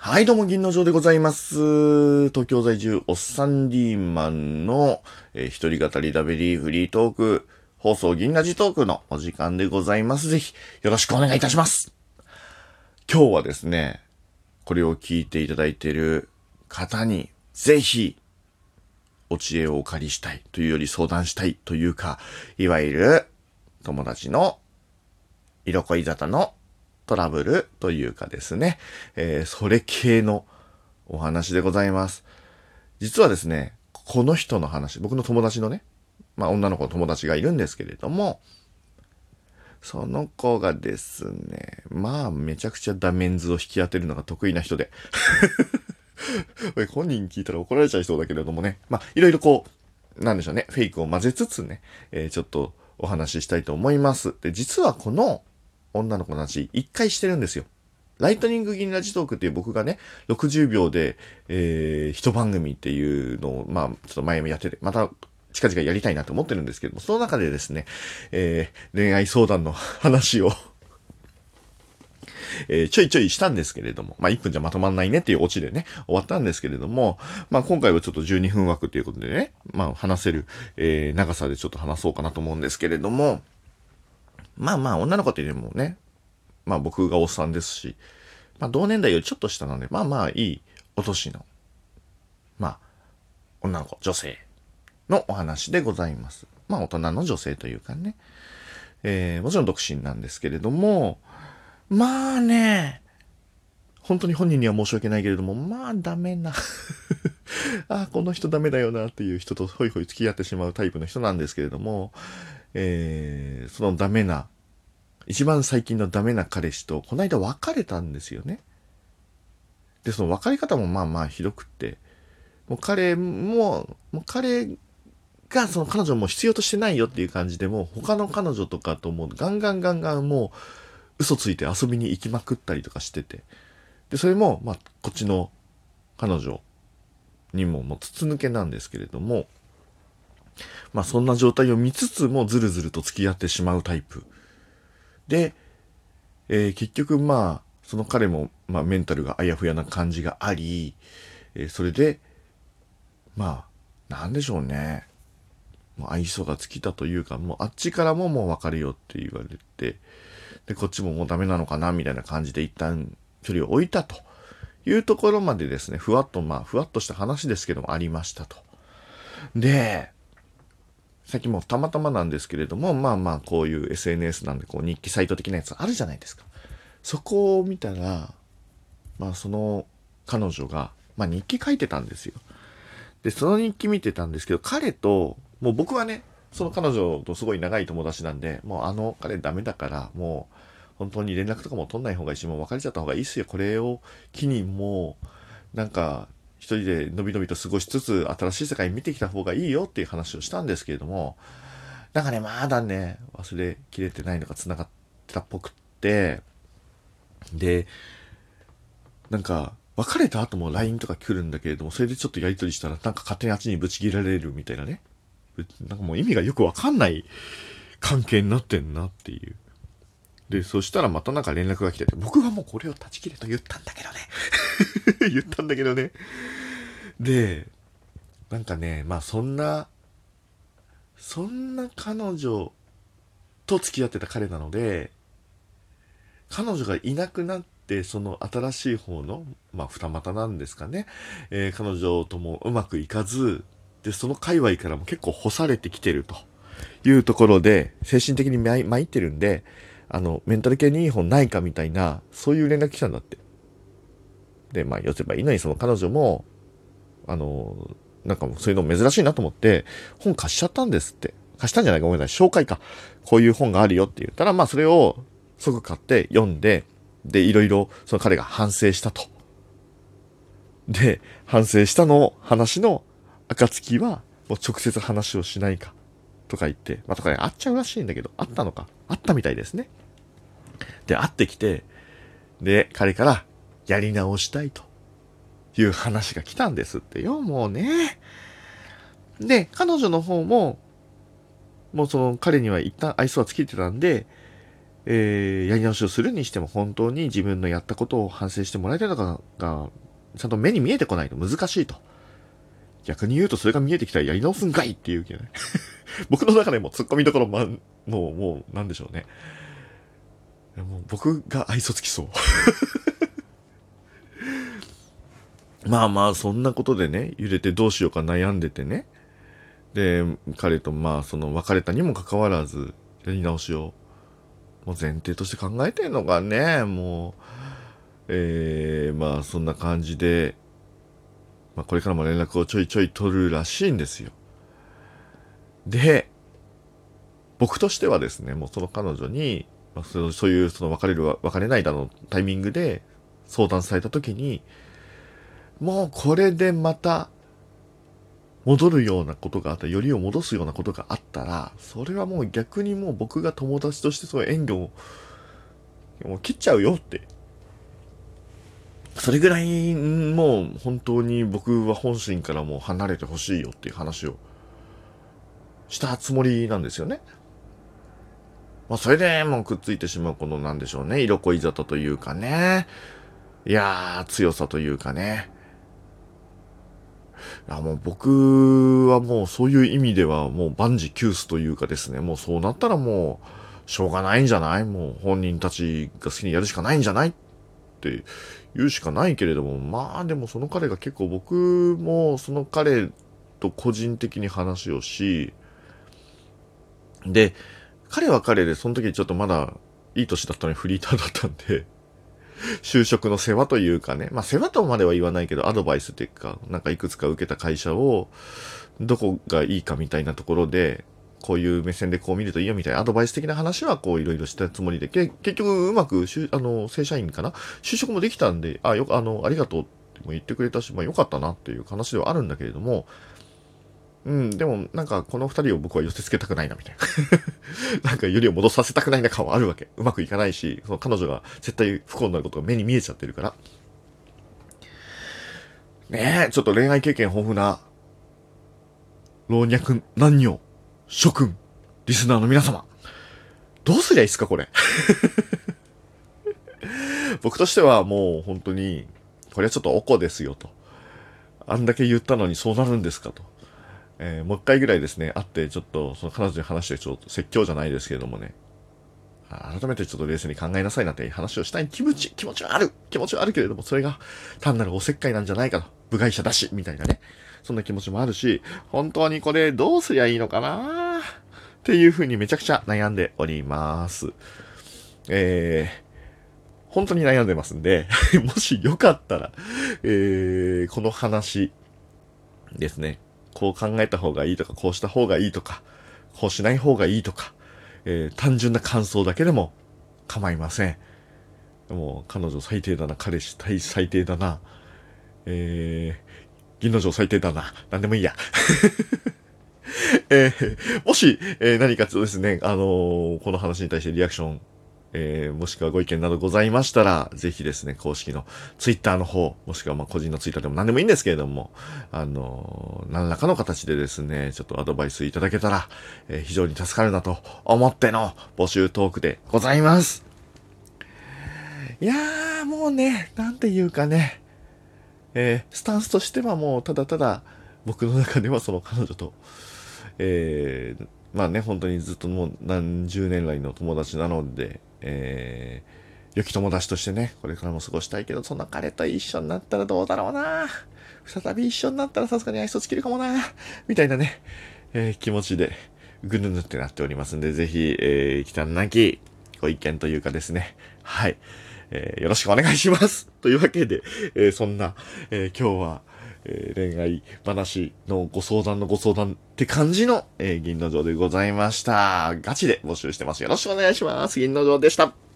はい、どうも、銀の城でございます。東京在住、おっさんリーマンの、えー一人語りダベリーフリートーク、放送銀ラジトークのお時間でございます。ぜひ、よろしくお願いいたします。今日はですね、これを聞いていただいている方に、ぜひ、お知恵をお借りしたいというより相談したいというか、いわゆる、友達の色恋沙汰のトラブルというかですね、えーそれ系のお話でございます。実はですね、この人の話、僕の友達のね、まあ女の子の友達がいるんですけれども、その子がですね、まあめちゃくちゃダメンズを引き当てるのが得意な人で。こ れ本人聞いたら怒られちゃいそうだけれどもね、まあいろいろこう、なんでしょうね、フェイクを混ぜつつね、えーちょっとお話ししたいと思います。で、実はこの女の子の話、一回してるんですよ。ライトニング銀ラジトークっていう僕がね、60秒で、えー、一番組っていうのを、まあ、ちょっと前もやってて、また、近々やりたいなと思ってるんですけども、その中でですね、えー、恋愛相談の話を、えーちょいちょいしたんですけれども、まあ、1分じゃまとまんないねっていうオチでね、終わったんですけれども、まあ、今回はちょっと12分枠ということでね、まあ、話せる、えー長さでちょっと話そうかなと思うんですけれども、まあまあ、女の子っていうのもね、まあ僕がおっさんですし、まあ同年代よりちょっと下なんで、まあまあいいお年の、まあ、女の子、女性のお話でございます。まあ大人の女性というかね、えー、もちろん独身なんですけれども、まあね、本当に本人には申し訳ないけれども、まあダメな。あこの人ダメだよなっていう人とホイホイ付き合ってしまうタイプの人なんですけれども、えー、そのダメな、一番最近のダメな彼氏と、この間別れたんですよね。で、その別れ方もまあまあひどくって、もう彼も、もう彼がその彼女も必要としてないよっていう感じでも他の彼女とかともうガンガンガンガンもう嘘ついて遊びに行きまくったりとかしてて。で、それも、まあ、こっちの彼女にももう筒抜けなんですけれども、まあそんな状態を見つつもずるずると付き合ってしまうタイプ。で、えー結局まあ、その彼も、まあメンタルがあやふやな感じがあり、えーそれで、まあ、なんでしょうね。もう愛想が尽きたというか、もうあっちからももう別れよって言われて、で、こっちももうダメなのかなみたいな感じで一旦距離を置いたというところまでですね、ふわっとまあ、ふわっとした話ですけどもありましたと。で、さっきもたまたまなんですけれども、まあまあこういう SNS なんでこう日記サイト的なやつあるじゃないですか。そこを見たら、まあその彼女が、まあ日記書いてたんですよ。で、その日記見てたんですけど、彼と、もう僕はね、その彼女とすごい長い友達なんで、もうあの彼ダメだから、もう本当に連絡とかも取んない方がいいし、もう別れちゃった方がいいっすよ。これを機にもう、なんか、一人でのびのびと過ごしつつ、新しい世界見てきた方がいいよっていう話をしたんですけれども、なんかね、まだね、忘れきれてないのが繋がってたっぽくって、で、なんか、別れた後も LINE とか来るんだけれども、それでちょっとやりとりしたら、なんか勝手にあっちにぶち切られるみたいなね。なんかもう意味がよくわかんない関係になってんなっていう。で、そしたらまたなんか連絡が来てて、僕はもうこれを断ち切れと言ったんだけどね。言ったんだけどね。で、なんかね、まあそんな、そんな彼女と付き合ってた彼なので、彼女がいなくなって、その新しい方の、まあ二股なんですかね、えー彼女ともうまくいかず、で、その界隈からも結構干されてきてるというところで、精神的に参参ってるんで、あの、メンタル系にいい本ないかみたいな、そういう連絡来たんだって。で、まあ、寄せばいいのに、その彼女も、あの、なんかもうそういうの珍しいなと思って、本貸しちゃったんですって。貸したんじゃないかごめんなさい。紹介か。こういう本があるよって言ったら、まあ、それを即買って読んで、で、いろいろ、その彼が反省したと。で、反省したの話の暁は、もう直接話をしないか。とか言って、まあ、とかね、会っちゃうらしいんだけど、会ったのか。会ったみたいですね。で、会ってきて、で、彼から、やり直したいという話が来たんですってよ、もうね。で、彼女の方も、もうその彼には一旦愛想は尽きてたんで、えー、やり直しをするにしても本当に自分のやったことを反省してもらいたいのかが、ちゃんと目に見えてこないと難しいと。逆に言うとそれが見えてきたらやり直すんかいっていうけどね。僕の中でも突っ込みどころ、ま、もう、もう、なんでしょうね。もう僕が愛想つきそう。まあまあ、そんなことでね、揺れてどうしようか悩んでてね。で、彼とまあ、その別れたにもかかわらず、やり直しを、もう前提として考えてんのがね、もう、えー、まあ、そんな感じで、まあ、これからも連絡をちょいちょい取るらしいんですよ。で、僕としてはですね、もうその彼女に、まあ、そういうその別れる、別れないだのタイミングで相談された時に、もうこれでまた戻るようなことがあったよりを戻すようなことがあったら、それはもう逆にもう僕が友達としてそういう援護をもう切っちゃうよって。それぐらいもう本当に僕は本心からもう離れてほしいよっていう話をしたつもりなんですよね。まあそれでもうくっついてしまうこのなんでしょうね。色恋沙汰というかね。いやー、強さというかね。いやもう僕はもうそういう意味ではもう万事休すというかですね、もうそうなったらもうしょうがないんじゃない？もう本人たちが好きにやるしかないんじゃない？って言うしかないけれども、まあでもその彼が結構僕もその彼と個人的に話をし、で、彼は彼でその時ちょっとまだいい年だったのにフリーターだったんで、就職の世話というかね、まあ世話とまでは言わないけど、アドバイスっていうか、なんかいくつか受けた会社を、どこがいいかみたいなところで、こういう目線でこう見るといいよみたいなアドバイス的な話はこういろいろしたつもりで、結局うまくあの、正社員かな？就職もできたんで、あ、よ、あの、ありがとうっても言ってくれたし、まあよかったなっていう話ではあるんだけれども、うん、でもなんかこの二人を僕は寄せ付けたくないなみたいな。なんかよりを戻させたくないな感はあるわけ。うまくいかないし、その彼女が絶対不幸になることが目に見えちゃってるから。ねえ、ちょっと恋愛経験豊富な、老若男女、諸君、リスナーの皆様。どうすりゃいいっすか、これ。僕としてはもう本当に、これはちょっとおこですよと。あんだけ言ったのにそうなるんですかと。えー、もう一回ぐらいですね、会って、ちょっと、その彼女に話して、ちょっと説教じゃないですけれどもね、改めてちょっと冷静に考えなさいなって話をしたい気持ち、気持ちはある気持ちはあるけれども、それが単なるおせっかいなんじゃないかと。部外者だし、みたいなね。そんな気持ちもあるし、本当にこれどうすりゃいいのかな？っていうふうにめちゃくちゃ悩んでおります。えー、本当に悩んでますんで もしよかったら、えー、この話ですね、こう考えた方がいいとか、こうした方がいいとか、こうしない方がいいとか、えー、単純な感想だけでも構いません。もう、彼女最低だな、彼氏最最低だな、えー、銀の城最低だな、なんでもいいや。えー、もし、えー、何かそうですね、あのー、この話に対してリアクションえー、もしくはご意見などございましたら、ぜひですね、公式のツイッターの方、もしくはま個人のツイッターでも何でもいいんですけれども、あのー、何らかの形でですね、ちょっとアドバイスいただけたら、えー、非常に助かるなと思っての募集トークでございます。いやー、もうね、なんていうかね、えー、スタンスとしてはもうただただ、僕の中ではその彼女と、えー、まあね、本当にずっともう何十年来の友達なので、えー、良き友達としてね、これからも過ごしたいけど、その彼と一緒になったらどうだろうな。再び一緒になったらさすがに愛想つけるかもな。みたいなね、えー、気持ちで、ぐぬぬってなっておりますんで、ぜひ、えー、忌憚なきご意見というかですね、はい、えー、よろしくお願いします。というわけで、えー、そんな、えー、今日は、えー、恋愛話のご相談のご相談って感じの、えー、銀の城でございました。ガチで募集してます。よろしくお願いします。銀の城でした。